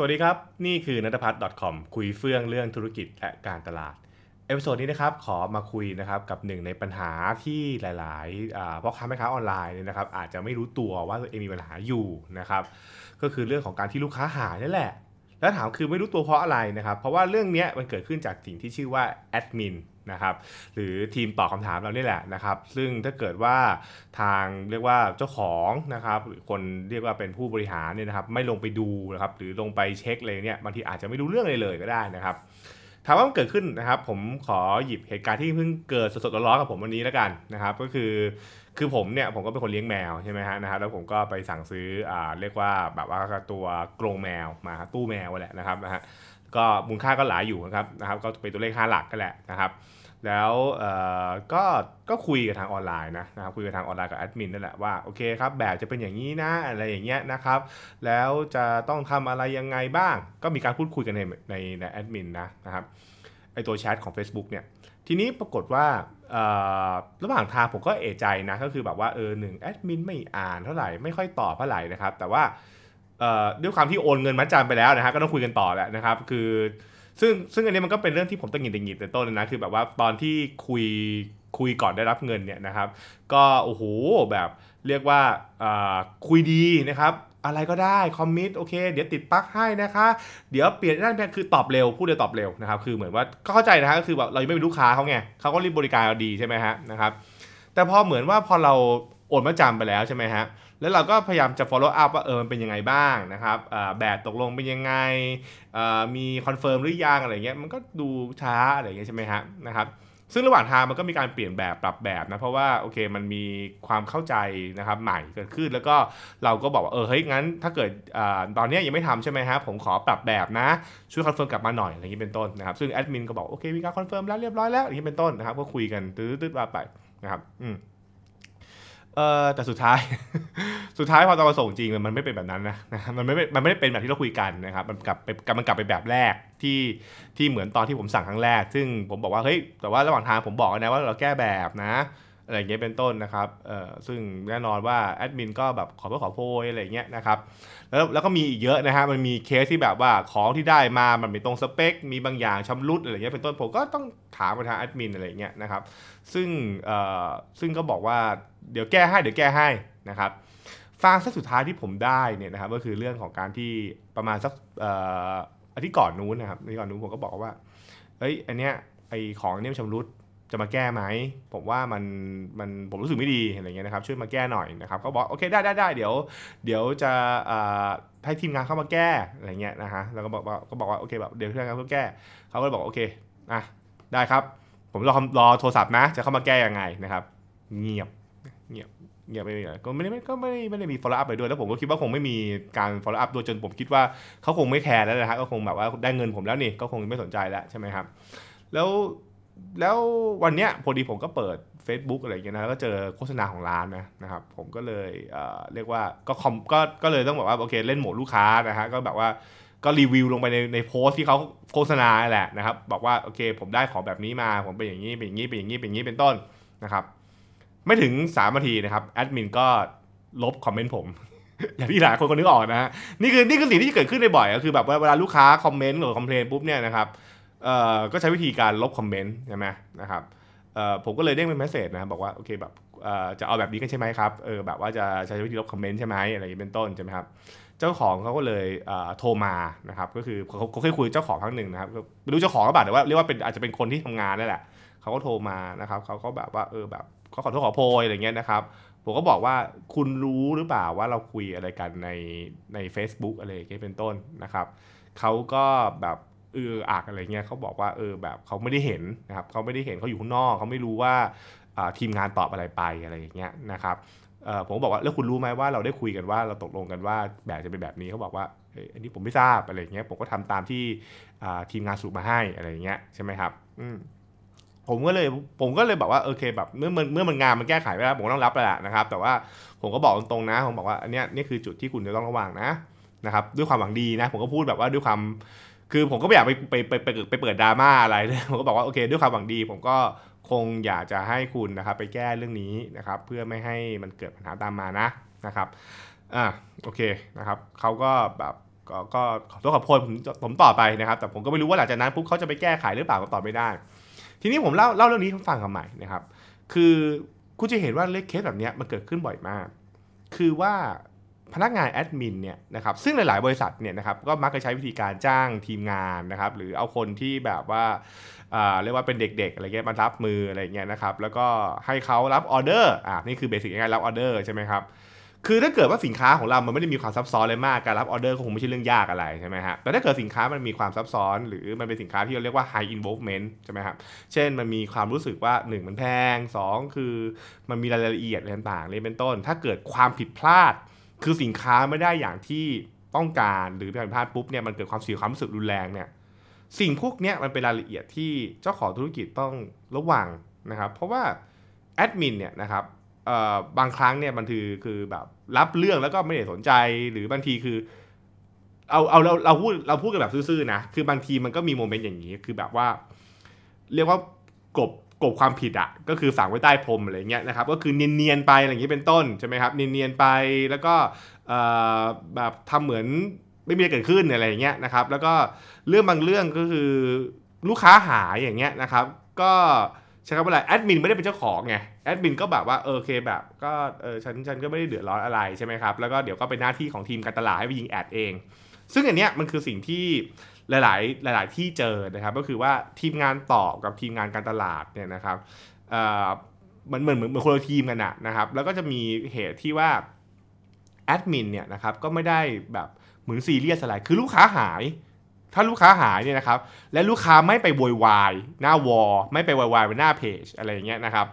สวัสดีครับ นี่คือนัทพัฒน์ .com คุยเฟื่องเรื่องธุรกิจและการตลาด episode นี้นะครับขอมาคุยนะครับกับหนึ่งในปัญหาที่หลายๆพ่อค้าแม่ค้าออนไลน์เนี่ยนะครับอาจจะไม่รู้ตัวว่าตัวเองมีปัญหาอยู่นะครับก็คือเรื่องของการที่ลูกค้าหายนั่นแหละ แล้วถามคือไม่รู้ตัวเพราะอะไรนะครับ เพราะว่าเรื่องนี้มันเกิดขึ้นจากสิ่งที่ชื่อว่าแอดมิน นะครับหรือทีมตอบคำถามเรานี่แหละนะครับซึ่งถ้าเกิดว่าทางเรียกว่าเจ้าของนะครับหรือคนเรียกว่าเป็นผู้บริหารเนี่ยนะครับไม่ลงไปดูนะครับหรือลงไปเช็คเลยเนี่ยบางทีอาจจะไม่รู้เรื่องเลยเลยก็ได้นะครับถามว่ามันเกิดขึ้นนะครับผมขอหยิบเหตุการณ์ที่เพิ่งเกิดสดๆร้อนๆกับผมวันนี้แล้วกันนะครับก็คือคือผมเนี่ยผมก็เป็นคนเลี้ยงแมวใช่ไหมฮะนะครับแล้วผมก็ไปสั่งซื้ออ่าเรียกว่าแบบว่าตัวกรงแมวมาตู้แมวแหละนะครับนะฮะก็มูลค่าก็หลายอยู่นะครับนะครับก็เป็นตัวเลข5หลักก็แหละนะครับ แล้วก็ก็คุยกับทางออนไลน์นะนะครับคุยกับทางออนไลน์กับแอดมินนั่นแหละว่าโอเคครับแบบจะเป็นอย่างนี้นะอะไรอย่างเงี้ยนะครับแล้วจะต้องทำอะไรยังไงบ้าง ก็มีการพูดคุยกันในในในแอดมินนะนะครับไอตัวแชทของ Facebook เนี่ยทีนี้ปรากฏว่าระหว่างทางผมก็เอะใจนะก็คือแบบว่าเออหนึ่งแอดมินไม่อ่านเท่าไหร่ไม่ค่อยตอบเท่าไหร่นะครับแต่ว่าด้วยความที่โอนเงินมัดจำไปแล้วนะฮะก็ต้องคุยกันต่อแหละนะครับ คือ ซึ่งซึ่งอันนี้มันก็เป็นเรื่องที่ผมต้องหงิดหงิดแต่ต้นนะคือแบบว่าตอนที่คุยคุยก่อนได้รับเงินเนี่ยนะครับ ก็โอ้โหแบบเรียกว่าคุยดีนะครับอะไรก็ได้คอมมิตโอเค เดี๋ยวติดปลั๊กให้นะคะ เดี๋ยวเปลี่ยนด้านแพคือตอบเร็วพูดเร็วตอบเร็วนะครับคือเหมือนว่าก็เข้าใจนะฮะก็คือแบบเราไม่เป็นลูกค้าเขาไงเขาก็รีบบริการเราดีใช่ไหมฮะนะครับแต่พอเหมือนว่าพอเรา โอนมาจำไปแล้วใช่ไหมฮะ แล้วเราก็พยายามจะ follow up ว่าเออมันเป็นยังไงบ้างนะครับแบบตกลงเป็นยังไง มี confirm หรือยังอะไรเงี้ย มันก็ดูช้าอะไรเงี้ยใช่ไหมฮะนะครับ ซึ่งระหว่างทางมันก็มีการเปลี่ยนแบบปรับแบบนะ เพราะว่าโอเคมันมีความเข้าใจนะครับใหม่เกิดขึ้น แล้วก็เราก็บอกว่าเออเฮ้ยงั้นถ้าเกิดตอนนี้ยังไม่ทำใช่ไหมฮะผมขอปรับแบบนะช่วย confirm กลับมาหน่อยอะไรอย่างนี้เป็นต้นนะครับ ซึ่งแอดมินก็บอกโอเคมีการ confirm แล้วเรียบร้อยแล้วอย่างนี้เป็นต้นนะครับก็คุยกันตื้อๆไปนะครับ อืม เออแต่สุดท้าย สุดท้ายพอตอนมาส่งจริงมันไม่เป็นแบบนั้นนะนะมันไม่มันไม่ได้เป็นแบบที่เราคุยกันนะครับมันกลับไปมันกลับไปแบบแรกที่ที่เหมือนตอนที่ผมสั่งครั้งแรก ซึ่งผมบอกว่าเฮ้ยแต่ว่าระหว่างทางผมบอกนะว่าเราแก้แบบนะ อะไรเงี้ยเป็นต้นนะครับเอ่อซึ่งแน่นอนว่าแอดมินก็แบบขอเพื่อขอโพยอะไรเงี้ยนะครับแล้วแล้วก็มีอีกเยอะนะฮะมันมีเคสที่แบบว่าของที่ได้มามันไม่ตรงสเปค มีบางอย่างชำรุดอะไรเงี้ยเป็นต้นผมก็ต้องถามไปทางแอดมินอะไรเงี้ยนะครับซึ่งเอ่อซึ่งก็บอกว่าเดี๋ยวแก้ให้เดี๋ยวแก้ให้นะครับฟังสักสุดท้ายที่ผมได้เนี่ยนะครับก็คือเรื่องของการที่ประมาณสักเอ่ออาทิตย์ก่อนนู้นนะครับอาทิตย์ก่อนนู้นผมก็บอกว่าเฮ้ยอันเนี้ยไอของเนี้ยชำรุด จะมาแก้ไหม ผมว่ามันมันผมรู้สึกไม่ดีอะไรเงี้ยนะครับ ช่วยมาแก้หน่อยนะครับเขาบอกโอเคได้ได้ได้เดี๋ยว เดี๋ยวจะให้ทีมงานเข้ามาแก้อะไรเงี้ยนะฮะแล้วก็บอกก็บอกว่าโอเคแบบเดี๋ยวทีมงานเข้าแก้เขาก็เลยบอกโอเคอะได้ครับ ผมรอรอโทรศัพท์นะ จะเข้ามาแก้ยังไงนะครับ เงียบเงียบเงียบไปเลยก็ไม่ได้ก็ไม่ได้ไม่ได้มี follow up ไปด้วยแล้วผมก็คิดว่าคงไม่มีการ follow up โดยจนผมคิดว่าเขาคงไม่แคร์แล้วนะฮะก็คงแบบว่าได้เงินผมแล้วนี่ก็คงไม่สนใจแล้วใช่ไหมครับ แล้ว แล้ววันเนี้ยพอดีผมก็เปิด Facebook อะไรอย่างเงี้ยนะแล้วก็เจอโฆษณาของร้านนะนะครับ ผมก็เลยเอ่อเรียกว่าก็คอมก็ก็เลยต้องบอกว่าโอเคเล่นโหมดลูกค้านะฮะก็แบบว่าก็รีวิวลงไปในในโพสที่เขาโฆษณาแหละนะครับ บอกว่าโอเค ผมได้ของแบบนี้มา ผมเป็นอย่างนี้เป็นอย่างนี้เป็นอย่างนี้เป็นอย่างนี้เป็นต้นนะครับ ไม่ถึง3นาทีนะครับแอดมินก็ลบคอมเมนต์ผม อย่างที่หลายคนก็นึกออกนะฮะนี่คือนี่คือสิ่งที่เกิดขึ้นในบ่อยก็คือแบบเวลาลูกค้าคอมเมนต์หรือ complain ปุ๊บเนี่ยนะครับ ก็ใช้วิธีการลบคอมเมนต์ใช่ไหมนะครับผมก็เลยเด้งเป็น message นะบอกว่าโอเคแบบจะเอาแบบนี้กันใช่ไหมครับเออแบบว่าจะใช้วิธีลบคอมเมนต์ใช่ไหมอะไรอย่างเป็นต้นใช่ไหมครับเจ้าของเขาก็เลยโทรมานะครับก็คือเขาเคยคุยเจ้าของครั้งหนึ่งนะครับไม่รู้เจ้าของหรือเปล่าแต่ว่าเรียกว่าเป็นอาจจะเป็นคนที่ทำงานนั่นแหละเขาก็โทรมานะครับเขาก็แบบว่าเออแบบเขาขอโทษขอโพยอะไรเงี้ยนะครับผมก็บอกว่าคุณรู้หรือเปล่าว่าเราคุยอะไรกันในใน Facebook อะไรเงี้ยเป็นต้นนะครับเขาก็แบบ อออักอะไรเงี้ยเขาบอกว่าเออแบบเขาไม่ได้เห็นนะครับเขาไม่ได้เห็นเขาอยู่ข้างนอกเขาไม่รู้ว่าทีมงานตอบอะไรไปอะไรอย่างเงี้ยนะครับผมบอกว่าแล้วคุณรู้ไหมว่าเราได้คุยกันว่าเราตกลงกันว่าแบบจะเป็นแบบนี้เขาบอกว่าอันนี้ผมไม่ทราบอะไรเงี้ยผมก็ทำตามที่ทีมงานสรุปมาให้อะไรเงี้ยใช่ไหมครับผมก็เลยผมก็เลยบอกว่าโอเคแบบเมื่อมันเมื่อมันงานมันแก้ไขไปแล้วผมต้องรับแล้วนะครับ แต่ว่าผมก็บอกตรงๆนะผมบอกว่าอันนี้นี่คือจุดที่คุณจะต้องระวังนะนะครับด้วยความหวังดีนะผมก็พูดแบบว่าด้วยความ คือผมก็ไม่อยากไปไปไปไปไปเปิดดราม่าอะไรนะผมก็บอกว่าโอเค ด้วยความหวังดี ผมก็คงอยากจะให้คุณนะครับ ไปแก้เรื่องนี้นะครับ เพื่อไม่ให้มันเกิดปัญหาตามมานะนะครับอ่าโอเคนะครับเขาก็แบบก็ก็ขอโทษขอโพยผมผมต่อไปนะครับ แต่ผมก็ไม่รู้ว่าหลังจากนั้นปุ๊บเขาจะไปแก้ไขหรือเปล่าก็ตอบไม่ได้ ทีนี้ผมเล่าเล่าเรื่องนี้ให้ฟังกันใหม่นะครับ คือคุณจะเห็นว่าเลขเคสแบบนี้มันเกิดขึ้นบ่อยมาก คือว่า พนักงานแอดมินเนี่ยนะครับซึ่งหลายๆ บริษัทเนี่ยนะครับก็มักจะใช้วิธีการจ้างทีมงานนะครับหรือเอาคนที่แบบว่าเรียกว่าเป็นเด็กๆอะไรเงี้ยมารับมืออะไรเงี้ยนะครับแล้วก็ให้เขารับออเดอร์อ่านี่คือ basic ง่ายๆรับออเดอร์ใช่ไหมครับคือถ้าเกิดว่าสินค้าของเรา มันไม่ได้มีความซับซ้อนเลยมาก การรับออเดอร์คงไม่ใช่เรื่องยากอะไรใช่ไหมฮะ แต่ถ้าเกิดสินค้ามันมีความซับซ้อน หรือมันเป็นสินค้าที่เราเรียกว่า high involvement ใช่ไหมครับ เช่นมันมีความรู้สึกว่า 1 มันแพง 2 คือมันมีรายละเอียดอะไรต่างๆเลยเป็นต้น ถ้าเกิดความผิดพลาด คือสินค้าไม่ได้อย่างที่ต้องการหรือผิดพลาดปุ๊บเนี่ยมันเกิดความเสียความรู้สึกรุนแรงเนี่ยสิ่งพวกนี้มันเป็นรายละเอียดที่เจ้าของธุรกิจต้องระวังนะครับเพราะว่าแอดมินเนี่ยนะครับบางครั้งเนี่ยมันคือคือแบบรับเรื่องแล้วก็ไม่ได้สนใจหรือบางทีคือเอาเอาเราเราพูดเราพูดกันแบบซื่อๆนะคือบางทีมันก็มีโมเมนต์อย่างนี้คือแบบว่า เรียกว่ากบ กบความผิดอะก็คือฝังไว้ใต้พรมอะไรเงี้ยนะครับก็คือเนียนๆไปอะไรอย่างนี้เป็นต้นใช่ไหมครับเนียนๆไปแล้วก็แบบทำเหมือนไม่มีอะไรเกิดขึ้นอะไรอย่างเงี้ยนะครับแล้วก็เรื่องบางเรื่องก็คือลูกค้าหายอย่างเงี้ยนะครับ ก็ ใช้คำว่าอะไรแอดมินไม่ได้เป็นเจ้าของไงแอดมินก็แบบว่าเออโอเคแบบก็เออฉันฉันก็ไม่ได้เดือดร้อนอะไรใช่ไหมครับแล้วก็เดี๋ยวก็เป็นหน้าที่ของทีมการตลาดให้ไปยิงแอดเอง ซึ่งอันเนี้ยมันคือสิ่งที่หลาย ๆ หลาย ๆ ที่เจอนะครับก็คือว่าทีมงานตอบกับทีมงานการตลาดเนี่ยนะครับเอ่อมันเหมือนเหมือนเหมือนคนละทีมกันอะนะครับแล้วก็จะมีเหตุที่ว่าแอดมินเนี่ยนะครับก็ไม่ได้แบบเหมือนซีเรียสอะไรคือลูกค้าหาย ถ้าลูกค้าหายเนี่ยนะครับ และลูกค้าไม่ไปโวยวายหน้าวอลไม่ไปโวยวายบนหน้าเพจอะไรอย่างเงี้ยนะครับ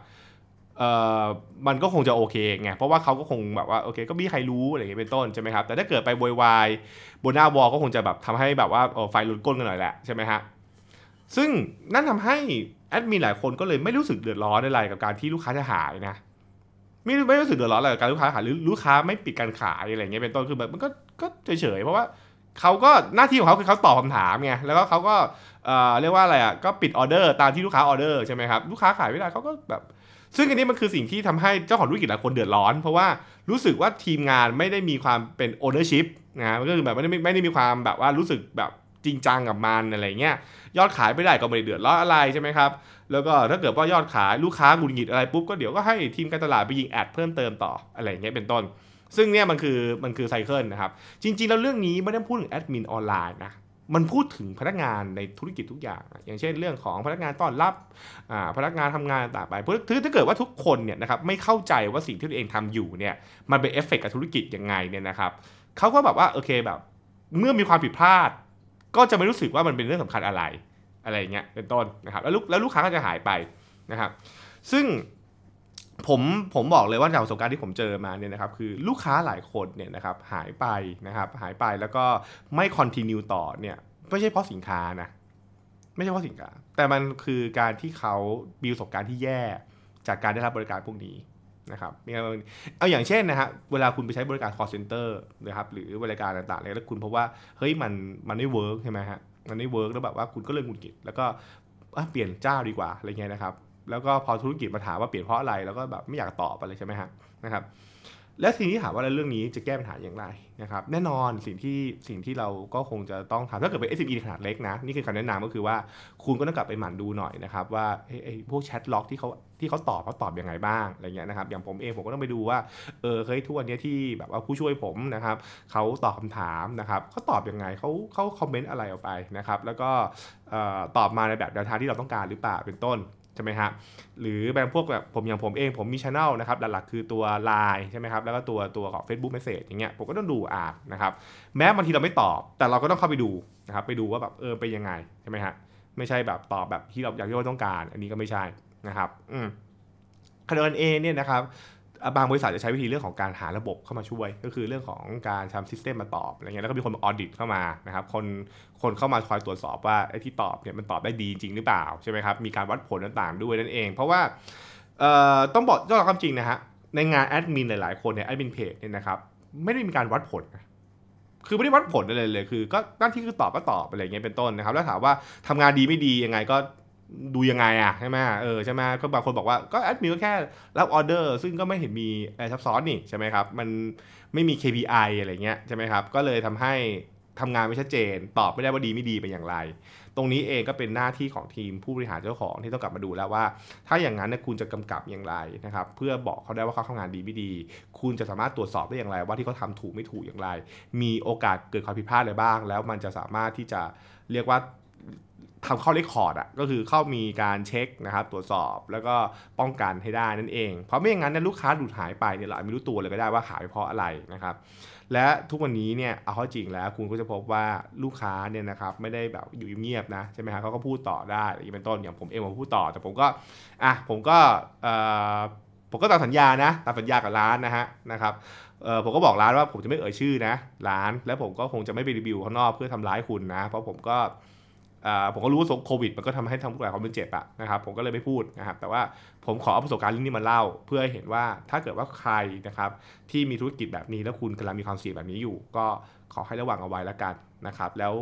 เอ่อมันก็คงจะโอเคไงเพราะว่าเขาก็คงแบบว่าโอเค ก็มีใครรู้อะไรอย่างเงี้ยเป็นต้นใช่ไหมครับ แต่ถ้าเกิดไปโวยวายบนหน้าวอลก็คงจะแบบทำให้แบบว่าไฟลุกก้นกันหน่อยแหละใช่ไหมฮะซึ่งนั่นทำให้แอดมินหลายคนก็เลยไม่รู้สึกเดือดร้อนอะไรกับการที่ลูกค้าจะหายนะไม่ไม่รู้สึกเดือดร้อนอะไรกับการลูกค้าหายหรือลูกค้าไม่ปิดการขายอะไรอย่างเงี้ยเป็นต้นคือแบบมันก็ก็เฉยๆเพราะว่า เขาก็หน้าที่ของเขาคือเขาตอบคำถามไงแล้วก็เขาก็เอ่อเรียกว่าอะไรอะก็ปิดออเดอร์ตามที่ลูกค้าออเดอร์ใช่ไหมครับลูกค้าขายไม่ได้เขาก็แบบ ซึ่งอันนี้มันคือสิ่งที่ทำให้เจ้าของธุรกิจหลายคนเดือดร้อน เพราะว่ารู้สึกว่าทีมงานไม่ได้มีความเป็น ownership นะมันก็คือแบบไม่ได้ไม่ได้มีความแบบว่ารู้สึกแบบจริงจังกับมันอะไรเงี้ยยอดขายไม่ได้ก็ไม่ได้เดือดร้อนอะไรใช่ไหมครับแล้วก็ถ้าเกิดว่ายอดขายลูกค้าหงุดหงิดอะไรปุ๊บก็เดี๋ยวก็ให้ทีมการตลาดไปยิงแอดเพิ่มเติมต่ออะไรเงี้ยเป็นต้น ซึ่งเนี่ยมันคือมันคือ cycle นะครับ จริง ๆ แล้วเรื่องนี้ไม่ได้พูดถึงแอดมินออนไลน์นะมันพูดถึงพนักงานในธุรกิจทุกอย่าง อย่างเช่นเรื่องของพนักงานต้อนรับอ่าพนักงานทำงานต่างไปเพราะถ้าถ้าเกิดว่าทุกคนเนี่ยนะครับไม่เข้าใจว่าสิ่งที่ตัวเองทำอยู่เนี่ยมันเป็นเอฟเฟกต์กับธุรกิจยังไงเนี่ยนะครับเขาก็แบบว่าโอเคแบบเมื่อมีความผิดพลาด ก็จะไม่รู้สึกว่ามันเป็นเรื่องสำคัญอะไรอะไรเงี้ยเป็นต้นนะครับแล้วลูกแล้วลูกค้าก็จะหายไปนะครับ ซึ่ง ผมผมบอกเลยว่าจากประสบการณ์ที่ผมเจอมาเนี่ยนะครับคือลูกค้าหลายคนเนี่ยนะครับหายไปนะครับหายไปแล้วก็ไม่ continue ต่อเนี่ยไม่ใช่เพราะสินค้านะไม่ใช่เพราะสินค้า แต่มันคือการที่เขามีประสบการณ์ที่แย่จากการได้รับบริการพวกนี้นะครับเอาอย่างเช่นนะฮะเวลาคุณไปใช้บริการ call center นะครับหรือบริการต่างๆเนี่ยแล้วคุณพบว่าเฮ้ยมันมันไม่ work ใช่ไหมฮะมันไม่ work แล้วแบบว่าคุณก็เลยหงุดหงิดแล้วก็เปลี่ยนเจ้าดีกว่าอะไรเงี้ยนะครับ แล้วก็พอธุรกิจมาถามว่าเปลี่ยนเพราะอะไร แล้วก็แบบไม่อยากตอบอะไรใช่ไหมฮะนะครับ และทีนี้ถามว่าเรื่องนี้จะแก้ปัญหาอย่างไรนะครับ แน่นอนสิ่งที่สิ่งที่เราก็คงจะต้องทำถ้าเกิดเป็น SME ขนาดเล็กนะ นี่คือคำแนะนำก็คือว่าคุณก็ต้องกลับไปหมั่นดูหน่อยนะครับว่าไอ้พวกแชทล็อกที่เขาที่เขาตอบเขาตอบยังไงบ้างอะไรเงี้ยนะครับอย่างผมเองผมก็ต้องไปดูว่าเออเฮ้ยทุกวันเนี้ยที่แบบว่าผู้ช่วยผมนะครับเขาตอบคำถามนะครับเขาตอบยังไงเขาเขาคอมเมนต์อะไรออกไปนะครับแล้วก็ออตอบมาในแบบแนวทางที่เราต้องการหรือเปล่าเป็นต้น ใช่ไหมฮะหรือแบบพวกแบบผมอย่างผมเองผมมีช anel นะครับหลักๆคือตัว Line ใช่ไหมครับแล้วก็ตัวตัวของ Facebook Message อย่างเงี้ยผมก็ต้องดูอ่านนะครับแม้บางทีเราไม่ตอบ แต่เราก็ต้องเข้าไปดูนะครับไปดูว่าแบบเออเป็นยังไงใช่ไหมฮะไม่ใช่แบบตอบแบบที่เราอยากที่เราต้องการ อันนี้ก็ไม่ใช่นะครับอืมขณะเดียวกันเองเนี่ยนะครับ บางบริษัทจะใช้วิธีเรื่องของการหาระบบเข้ามาช่วย ก็คือเรื่องของการทำ system มาตอบอะไรเงี้ยแล้วก็มีคนมา audit เข้ามานะครับคนคนเข้ามาคอยตรวจสอบว่าไอ้ที่ตอบเนี่ยมันตอบได้ดีจริงหรือเปล่าใช่ไหมครับมีการวัดผลต่างๆด้วยนั่นเอง เพราะว่าต้องบอกต้องรับความจริงนะฮะในงานแอดมินหลายๆคนเนี่ยแอดมินเพจเนี่ยนะครับไม่ได้มีการวัดผลนะคือไม่ได้วัดผลอะไรเลย คือก็หน้าที่คือตอบก็ตอบอะไรเงี้ยเป็นต้นนะครับ แล้วถามว่าทำงานดีไม่ดียังไงก็ ดูยังไงอะใช่ไหมเออใช่ไหมก็บางคนบอกว่าก็แอดมินก็แค่รับออเดอร์ซึ่งก็ไม่เห็นมีอะไรซับซ้อนนี่ใช่ไหมครับ มันไม่มี KPI อะไรเงี้ยใช่ไหมครับ ก็เลยทำให้ทำงานไม่ชัดเจน ตอบไม่ได้ว่าดีไม่ดีเป็นอย่างไร ตรงนี้เองก็เป็นหน้าที่ของทีมผู้บริหารเจ้าของที่ต้องกลับมาดูแล้วว่า ถ้าอย่างนั้นเนี่ยคุณจะกำกับอย่างไรนะครับ เพื่อบอกเขาได้ว่าเขาทำงานดีไม่ดี คุณจะสามารถตรวจสอบได้อย่างไร ว่าที่เขาทำถูกไม่ถูกอย่างไร มีโอกาสเกิดความผิดพลาดอะไรบ้าง แล้วมันจะสามารถที่จะเรียกว่า ทำเข้าเรคคอร์ดอะก็คือเข้ามีการเช็คนะครับตรวจสอบแล้วก็ป้องกันให้ได้นั่นเอง เพราะไม่อย่างนั้นเนี่ยลูกค้าหลุดหายไปเนี่ยเราไม่รู้ตัวเลยก็ได้ว่าหายไปเพราะอะไรนะครับและทุกวันนี้เนี่ยเอาเข้าจริงแล้วคุณก็จะพบว่าลูกค้าเนี่ยนะครับไม่ได้แบบอยู่เงียบๆนะใช่ไหมครับเขาก็พูดต่อได้อย่างเป็นต้นอย่างผมเองผมพูดต่อ แต่ผมก็อะผมก็เออผมก็ตามสัญญานะตามสัญญากับร้านนะฮะนะครับเออผมก็บอกร้านว่าผมจะไม่เอ่ยชื่อนะร้าน แล้วผมก็คงจะไม่ไปรีวิวข้างนอกเพื่อทำร้ายคุณนะ เพราะผมก็ ผมก็รู้ว่าโควิด มันก็ทำให้ทำหลายคนเป็นเจ็บอะนะครับผมก็เลยไม่พูดนะครับแต่ว่า ผมขอเอาประสบการณ์เรื่องนี้มาเล่า เพื่อให้เห็นว่าถ้าเกิดว่าใครนะครับที่มีธุรกิจแบบนี้แล้วคุณกำลังมีความเสี่ยงแบบนี้อยู่ ก็ขอให้ระวังเอาไว้แล้วกันนะครับ แล้ว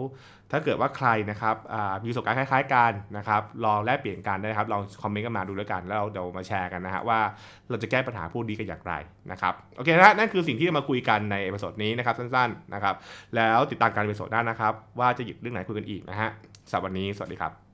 ถ้าเกิดว่าใครนะครับมีประสบการณ์คล้ายๆกันนะครับลองแลกเปลี่ยนกันได้ครับลองคอมเมนต์กันมาดูแล้วกัน แล้วเดี๋ยวมาแชร์กันนะฮะว่าเราจะแก้ปัญหาพวกนี้กันอย่างไรนะครับโอเคนะนั่นคือสิ่งที่จะมาคุยกันใน episode นี้นะครับสั้นๆนะครับแล้วติดตามการ episode หน้านะครับ ว่าจะหยิบเรื่องไหนคุยกันอีกนะฮะสำหรับวันนี้สวัสดีครับ